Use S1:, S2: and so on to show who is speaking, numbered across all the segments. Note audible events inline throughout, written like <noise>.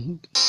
S1: one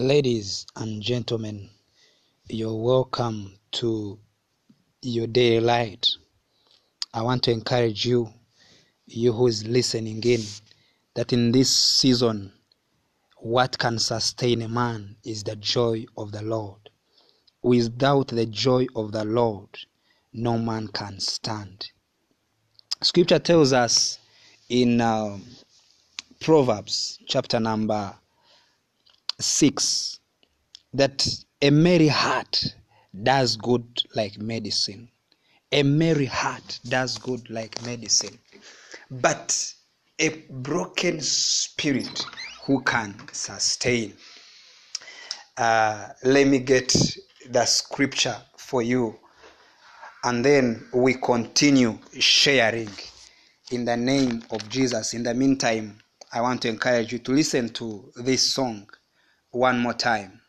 S2: Ladies and gentlemen, you're welcome to your daily light. I want to encourage you, you who is listening in, that in this season, what can sustain a man is the joy of the Lord. Without the joy of the Lord, no man can stand. Scripture tells us in uh, Proverbs chapter number 6 that a merry heart does good like medicine. A merry heart does good like medicine. But a broken spirit who can sustain. Uh, let me get the scripture for you and then we continue sharing. In the name of jesus in the meantime i want to encourage you to listen to this song.
S1: One more time.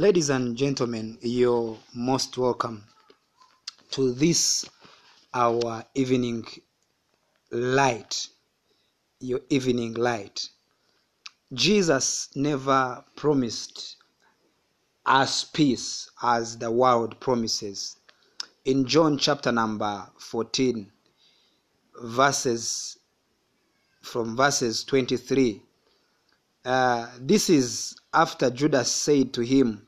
S1: Ladies and gentlemen, you're most welcome to this our evening light. Your evening light. Jesus never promised us peace as the world promises. In John chapter number 14, verses from verses 23, uh, this is after Judas said to him,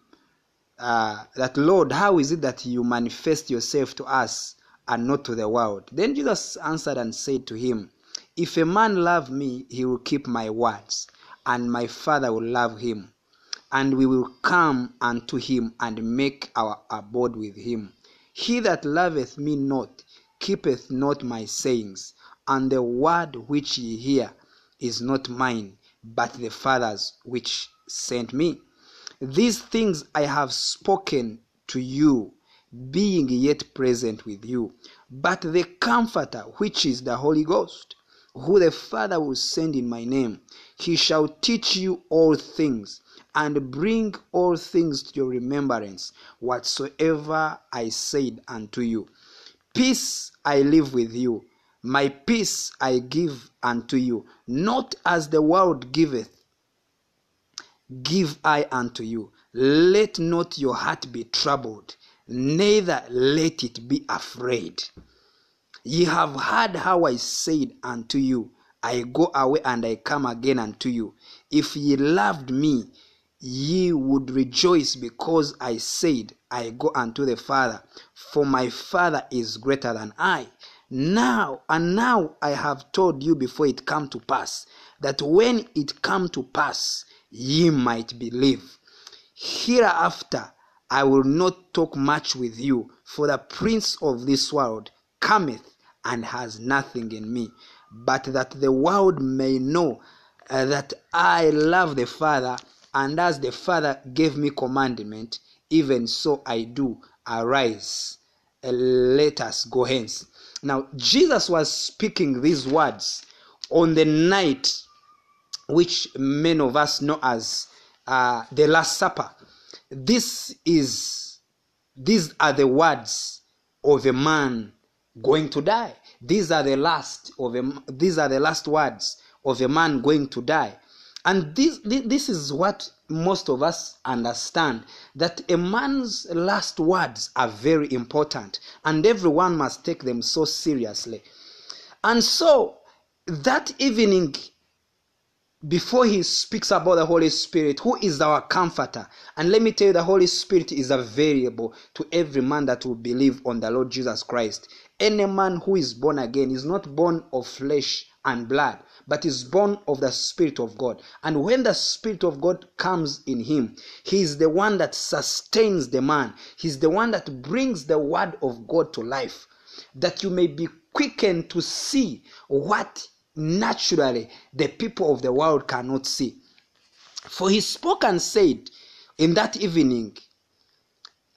S1: uh, that Lord, how is it that you manifest yourself to us and not to the world? Then Jesus answered and said to him, If a man love me, he will keep my words, and my Father will love him, and we will come unto him and make our abode with him. He that loveth me not keepeth not my sayings, and the word which ye hear is not mine, but the Father's which sent me. These things I have spoken to you, being yet present with you. But the Comforter, which is the Holy Ghost, who the Father will send in my name, he shall teach you all things, and bring all things to your remembrance, whatsoever I said unto you. Peace I leave with you, my peace I give unto you, not as the world giveth give I unto you. Let not your heart be troubled, neither let it be afraid.
S2: Ye have heard how I said unto you, I go away and I come again unto you. If ye loved me, ye would rejoice because I said, I go unto the Father, for my Father is greater than I. Now, and now I have told you before it come to pass, that when it come to pass, ye might believe. Hereafter I will not talk much with you, for the prince of this world cometh and has nothing in me, but that the world may know uh, that I love the Father, and as the Father gave me commandment, even so I do. Arise, uh, let us go hence. Now, Jesus was speaking these words on the night which many of us know as uh, the Last Supper. This is, these are the words of a man going to die. These are the last of a, these are the last words of a man going to die. And this, this is what most of us understand that a man's last words are very important and everyone must take them so seriously. And so that evening, before he speaks about the Holy Spirit, who is our comforter, and let me tell you, the Holy Spirit is available to every man that will believe on the Lord Jesus Christ. Any man who is born again is not born of flesh and blood, but is born of the Spirit of God. And when the Spirit of God comes in him, he is the one that sustains the man, he's the one that brings the word of God to life, that you may be quickened to see what naturally the people of the world cannot see. For he spoke and said in that evening,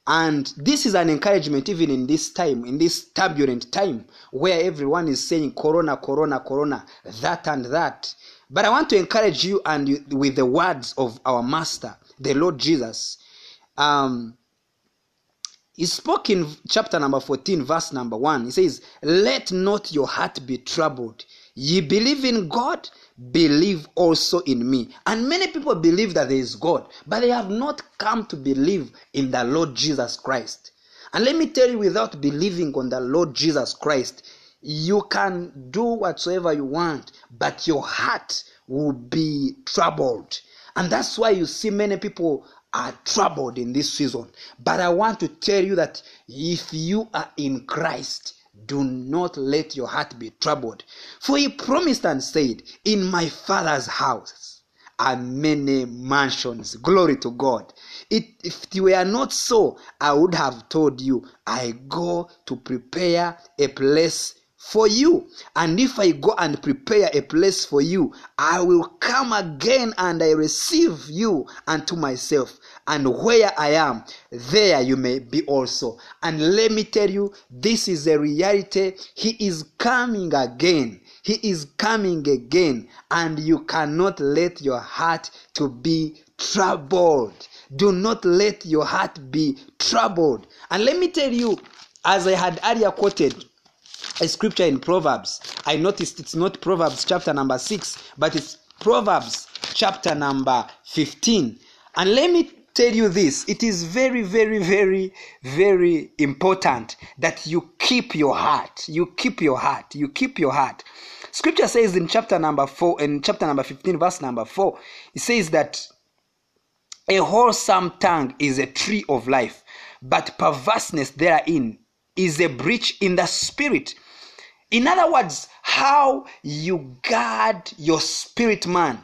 S2: and this is an encouragement even in this time, in this turbulent time where everyone is saying corona, corona, corona, that and that. But I want to encourage you and you, with the words of our Master, the Lord Jesus. Um, he spoke in chapter number 14, verse number 1. He says, Let not your heart be troubled. Ye believe in God, believe also in me. And many people believe that there is God, but they have not come to believe in the Lord Jesus Christ. And let me tell you, without believing on the Lord Jesus Christ, you can do whatsoever you want, but your heart will be troubled. And that's why you see many people are troubled in this season. But I want to tell you that if you are in Christ, do not let your heart be troubled. For he promised and said, In my father's house are many mansions. Glory to God. It, if it were not so, I would have told you, I go to prepare a place for you. And if I go and prepare a place for you, I will come again and I receive you unto myself, and where I am, there you may be also. And let me tell you, this is a reality. He is coming again. He is coming again, and you cannot let your heart to be troubled. Do not let your heart be troubled. And let me tell you, as I had earlier quoted a scripture in Proverbs, I noticed it's not Proverbs chapter number 6, but it's Proverbs chapter number 15. And let me tell you this it is very, very, very, very important that you keep your heart. You keep your heart. You keep your heart. Scripture says in chapter number 4, in chapter number 15, verse number 4, it says that a wholesome tongue is a tree of life, but perverseness therein is a breach in the spirit. In other words, how you guard your spirit man,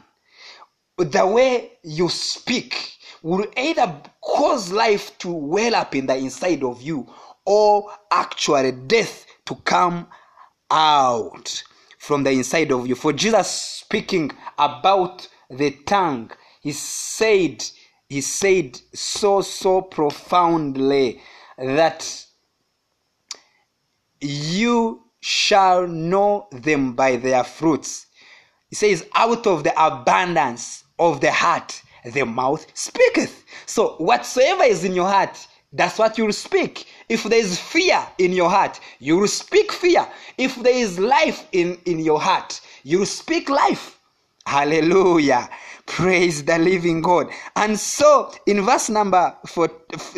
S2: the way you speak, will either cause life to well up in the inside of you or actually death to come out from the inside of you. For Jesus speaking about the tongue, he said, he said so, so profoundly that you shall know them by their fruits. He says, out of the abundance of the heart, the mouth speaketh. So, whatsoever is in your heart, that's what you'll speak. If there is fear in your heart, you will speak fear. If there is life in, in your heart, you will speak life. Hallelujah. Praise the living God. And so, in verse number four,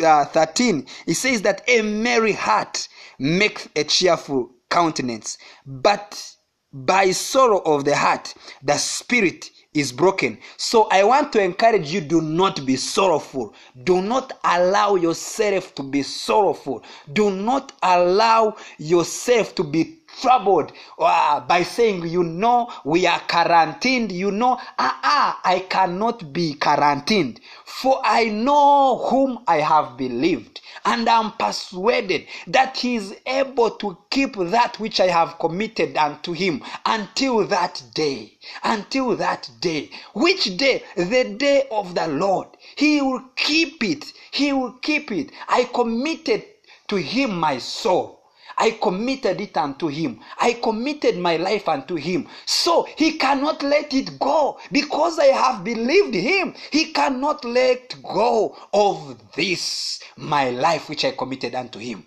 S2: uh, 13, it says that a merry heart makes a cheerful countenance, but by sorrow of the heart, the spirit is broken. So I want to encourage you do not be sorrowful. Do not allow yourself to be sorrowful. Do not allow yourself to be troubled uh, by saying, you know, we are quarantined. You know, ah, ah, I cannot be quarantined. For I know whom I have believed, and am persuaded that he is able to keep that which I have committed unto him until that day. Until that day. Which day? The day of the Lord. He will keep it. He will keep it. I committed to him my soul. I committed it unto him. I committed my life unto him. So he cannot let it go because I have believed him. He cannot let go of this, my life, which I committed unto him.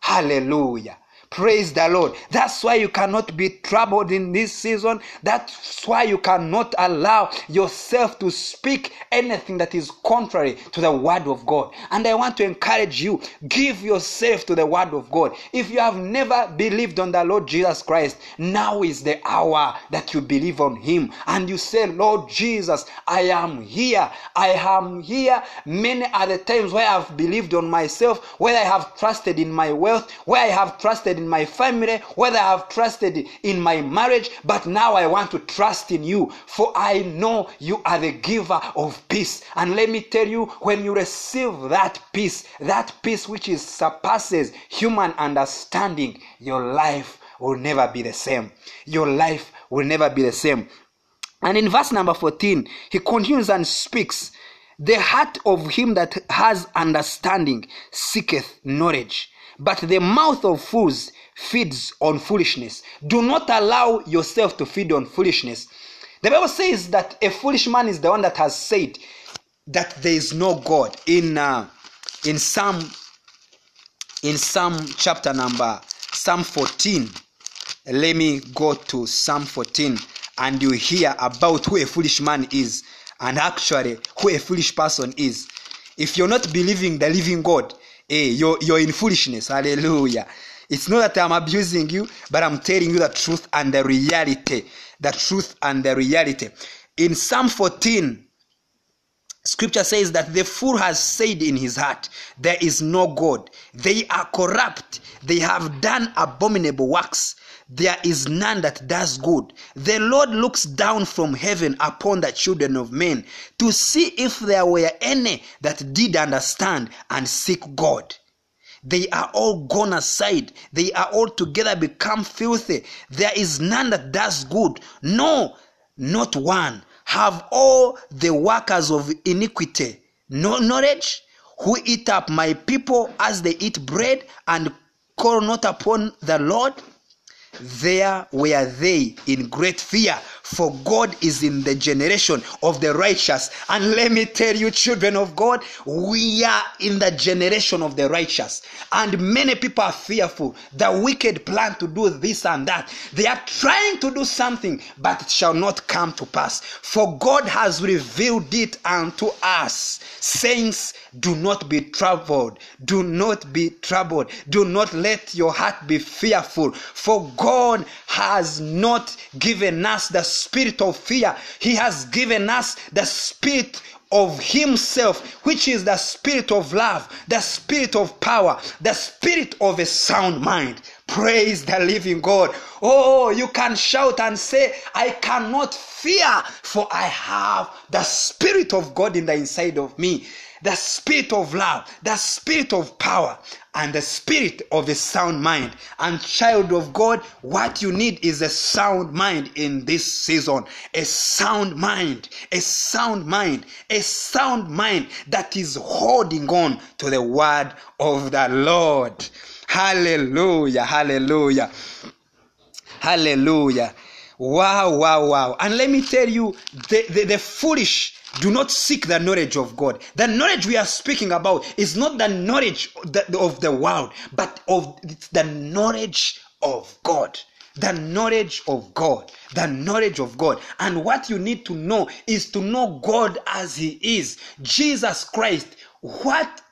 S2: Hallelujah. Praise the Lord. That's why you cannot be troubled in this season. That's why you cannot allow yourself to speak anything that is contrary to the word of God. And I want to encourage you give yourself to the word of God. If you have never believed on the Lord Jesus Christ, now is the hour that you believe on him and you say, Lord Jesus, I am here. I am here. Many are the times where I have believed on myself, where I have trusted in my wealth, where I have trusted in my family, whether I have trusted in my marriage, but now I want to trust in you, for I know you are the giver of peace. And let me tell you, when you receive that peace, that peace which is surpasses human understanding, your life will never be the same. Your life will never be the same. And in verse number 14, he continues and speaks the heart of him that has understanding seeketh knowledge, but the mouth of fools feeds on foolishness. Do not allow yourself to feed on foolishness. The Bible says that a foolish man is the one that has said that there is no God. In uh, in Psalm in Psalm chapter number Psalm 14. Let me go to Psalm 14 and you hear about who a foolish man is and actually who a foolish person is. If you're not believing the living God, hey, you're, you're in foolishness. Hallelujah. It's not that I'm abusing you, but I'm telling you the truth and the reality. The truth and the reality. In Psalm 14, Scripture says that the fool has said in his heart, There is no God. They are corrupt. They have done abominable works. There is none that does good. The Lord looks down from heaven upon the children of men to see if there were any that did understand and seek God. They are all gone aside. They are all together become filthy. There is none that does good. No, not one. Have all the workers of iniquity no knowledge who eat up my people as they eat bread and call not upon the Lord? There were they in great fear, for God is in the generation of the righteous. And let me tell you, children of God, we are in the generation of the righteous. And many people are fearful. The wicked plan to do this and that. They are trying to do something, but it shall not come to pass. For God has revealed it unto us. Saints, do not be troubled. Do not be troubled. Do not let your heart be fearful. For God has not given us the spirit of fear. He has given us the spirit of himself which is the spirit of love the spirit of power the spirit of a sound mind. Praise the living god. Oh you can shout and say i cannot fear for i have the spirit of god in the inside of me the spirit of love, the spirit of power, and the spirit of a sound mind. And, child of God, what you need is a sound mind in this season. A sound mind, a sound mind, a sound mind that is holding on to the word of the Lord. Hallelujah, hallelujah, hallelujah. Wow, wow, wow. And let me tell you, the, the, the foolish do not seek the knowledge of God. The knowledge we are speaking about is not the knowledge of the world, but of the knowledge of God. The knowledge of God. The knowledge of God. And what you need to know is to know God as He is. Jesus Christ. What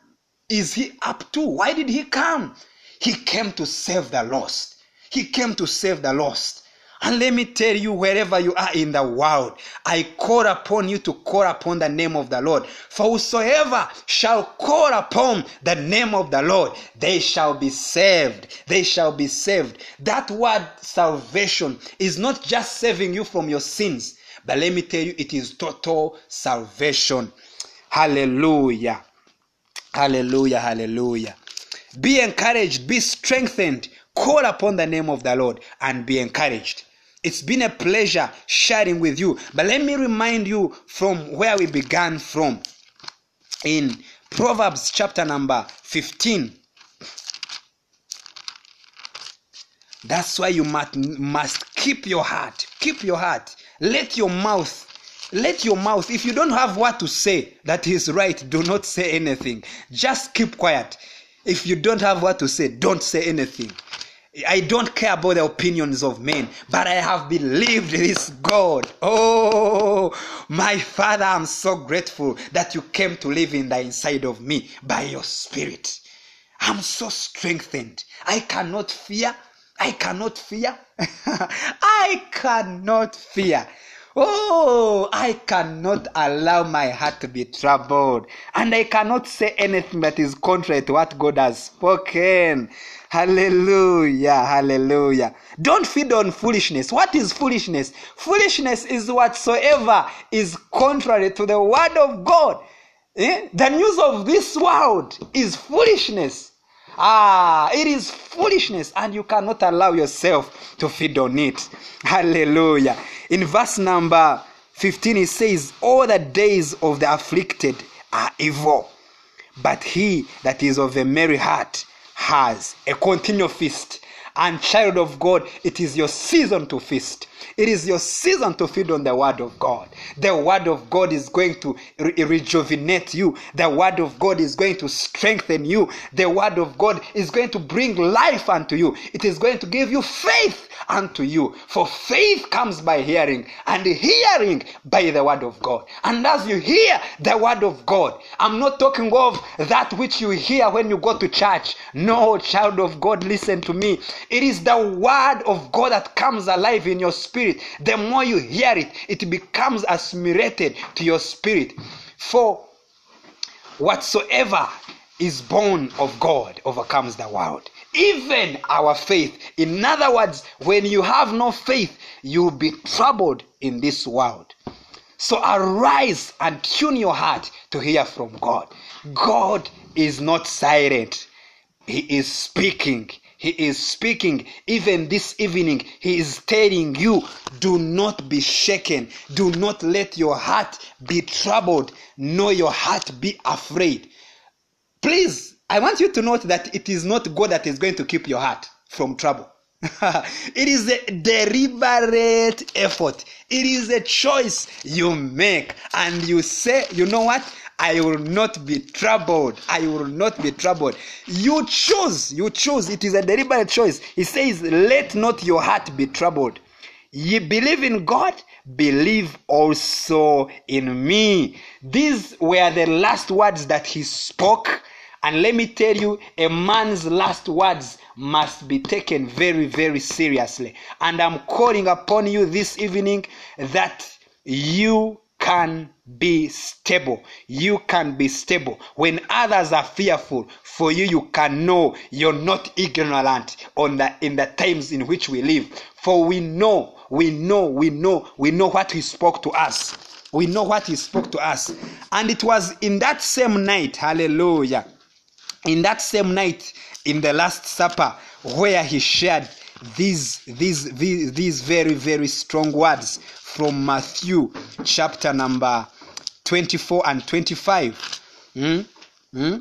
S2: is He up to? Why did He come? He came to save the lost. He came to save the lost. And let me tell you, wherever you are in the world, I call upon you to call upon the name of the Lord. For whosoever shall call upon the name of the Lord, they shall be saved. They shall be saved. That word salvation is not just saving you from your sins, but let me tell you, it is total salvation. Hallelujah. Hallelujah. Hallelujah. Be encouraged, be strengthened, call upon the name of the Lord, and be encouraged. It's been a pleasure sharing with you. But let me remind you from where we began from. In Proverbs chapter number 15. That's why you must, must keep your heart. Keep your heart. Let your mouth let your mouth if you don't have what to say that is right do not say anything just keep quiet if you don't have what to say don't say anything I don't care about the opinions of men, but I have believed this God. Oh, my Father, I'm so grateful that you came to live in the inside of me by your Spirit. I'm so strengthened. I cannot fear. I cannot fear. <laughs> I cannot fear. Oh, I cannot allow my heart to be troubled. And I cannot say anything that is contrary to what God has spoken. Hallelujah, hallelujah. Don't feed on foolishness. What is foolishness? Foolishness is whatsoever is contrary to the word of God. Eh? The news of this world is foolishness. Ah, it is foolishness, and you cannot allow yourself to feed on it. Hallelujah. In verse number 15, he says, All the days of the afflicted are evil, but he that is of a merry heart has a continual feast. And child of God, it is your season to feast. It is your season to feed on the word of God. The word of God is going to re- rejuvenate you. The word of God is going to strengthen you. The word of God is going to bring life unto you. It is going to give you faith unto you. For faith comes by hearing, and hearing by the word of God. And as you hear the word of God, I'm not talking of that which you hear when you go to church. No, child of God, listen to me. It is the word of God that comes alive in your spirit. The more you hear it, it becomes assimilated to your spirit. For whatsoever is born of God overcomes the world. Even our faith. In other words, when you have no faith, you'll be troubled in this world. So arise and tune your heart to hear from God. God is not silent, He is speaking. He is speaking. Even this evening, He is telling you do not be shaken. Do not let your heart be troubled, nor your heart be afraid. Please, I want you to note that it is not God that is going to keep your heart from trouble. <laughs> it is a deliberate effort. It is a choice you make. And you say, you know what? I will not be troubled. I will not be troubled. You choose. You choose. It is a deliberate choice. He says, Let not your heart be troubled. Ye believe in God, believe also in me. These were the last words that he spoke. And let me tell you, a man's last words must be taken very, very seriously. And I'm calling upon you this evening that you can be stable. You can be stable. When others are fearful, for you, you can know you're not ignorant on the, in the times in which we live. For we know, we know, we know, we know what He spoke to us. We know what He spoke to us. And it was in that same night, hallelujah, in that same night, in the Last Supper, where He shared these, these, these, very, very strong words from Matthew chapter number 24 and 25. Hmm? Hmm?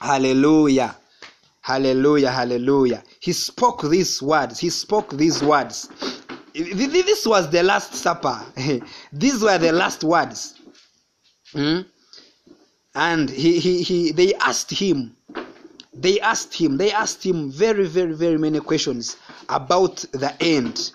S2: Hallelujah. Hallelujah. Hallelujah. He spoke these words. He spoke these words. This was the Last Supper. <laughs> these were the last words. Hmm? And he, he, he, they asked him, they asked him, they asked him very, very, very many questions about the end.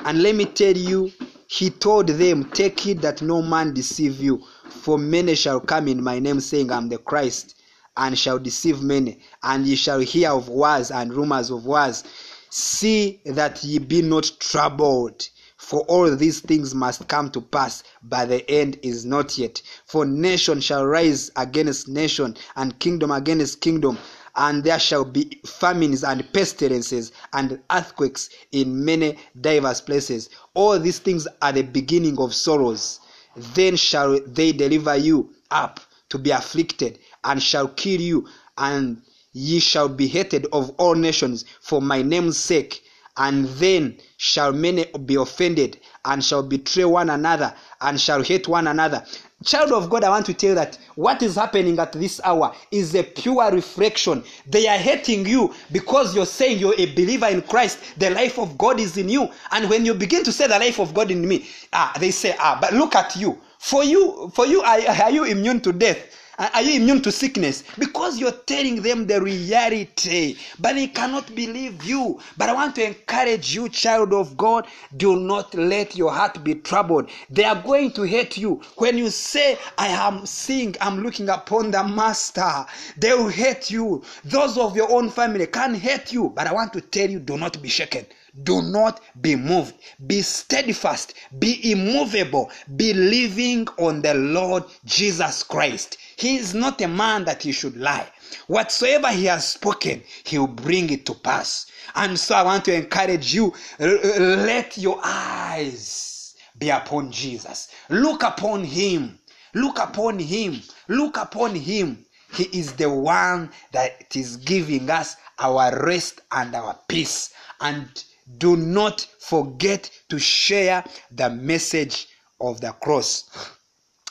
S2: And let me tell you, he told them, Take heed that no man deceive you, for many shall come in my name, saying, I'm the Christ, and shall deceive many. And ye shall hear of wars and rumors of wars. See that ye be not troubled. For all these things must come to pass, but the end is not yet. For nation shall rise against nation, and kingdom against kingdom, and there shall be famines and pestilences and earthquakes in many diverse places. All these things are the beginning of sorrows. Then shall they deliver you up to be afflicted, and shall kill you, and ye shall be hated of all nations for my name's sake. And then shall many be offended, and shall betray one another, and shall hate one another. Child of God, I want to tell you that what is happening at this hour is a pure reflection. They are hating you because you're saying you're a believer in Christ. The life of God is in you. And when you begin to say the life of God in me, ah, they say, ah, but look at you. For you, for you, are, are you immune to death? Are you immune to sickness? Because you're telling them the reality, but they cannot believe you. But I want to encourage you, child of God, do not let your heart be troubled. They are going to hate you. When you say, I am seeing, I'm looking upon the Master, they will hate you. Those of your own family can hate you. But I want to tell you, do not be shaken. Do not be moved. Be steadfast. Be immovable. Believing on the Lord Jesus Christ. He is not a man that he should lie. Whatsoever he has spoken, he will bring it to pass. And so I want to encourage you let your eyes be upon Jesus. Look upon him. Look upon him. Look upon him. He is the one that is giving us our rest and our peace. And do not forget to share the message of the cross.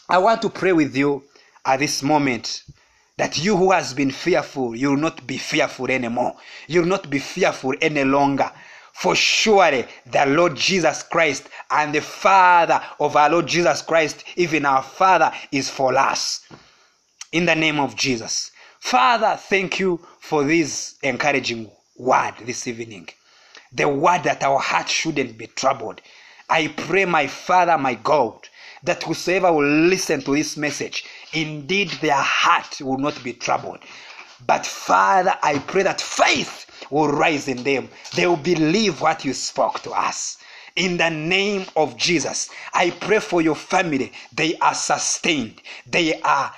S2: I want to pray with you at this moment that you who has been fearful, you will not be fearful anymore. You will not be fearful any longer. For surely the Lord Jesus Christ and the Father of our Lord Jesus Christ, even our Father, is for us. In the name of Jesus. Father, thank you for this encouraging word this evening. The word that our heart shouldn't be troubled. I pray, my Father, my God, that whosoever will listen to this message, indeed their heart will not be troubled. But Father, I pray that faith will rise in them. They will believe what you spoke to us. In the name of Jesus, I pray for your family. They are sustained. They are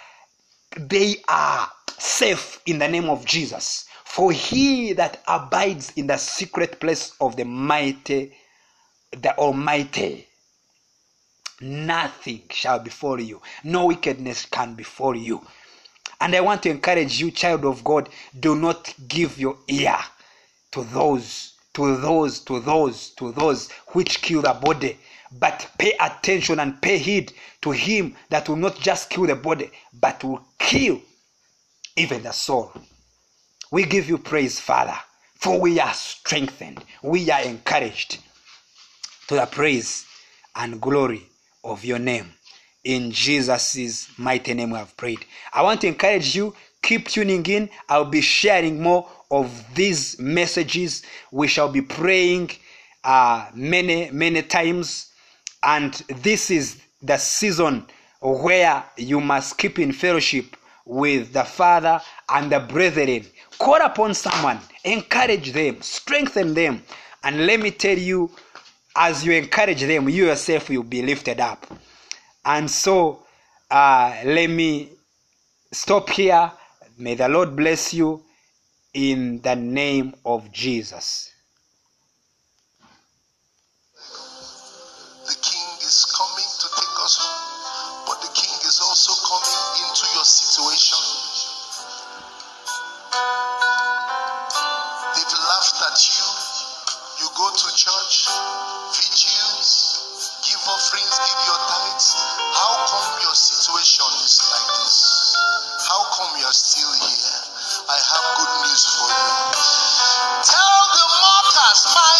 S2: they are safe in the name of Jesus. For he that abides in the secret place of the mighty, the Almighty, nothing shall befall you. No wickedness can befall you. And I want to encourage you, child of God, do not give your ear to those, to those, to those, to those which kill the body, but pay attention and pay heed to him that will not just kill the body, but will kill even the soul. We give you praise, Father, for we are strengthened, we are encouraged to the praise and glory of your name. In Jesus' mighty name, we have prayed. I want to encourage you, keep tuning in. I'll be sharing more of these messages. We shall be praying uh, many, many times. And this is the season where you must keep in fellowship with the Father and the brethren. Call upon someone, encourage them, strengthen them. And let me tell you, as you encourage them, you yourself will be lifted up. And so, uh, let me stop here. May the Lord bless you in the name of Jesus.
S1: The king is coming come you're still here? I have good news for you. Tell the mockers, my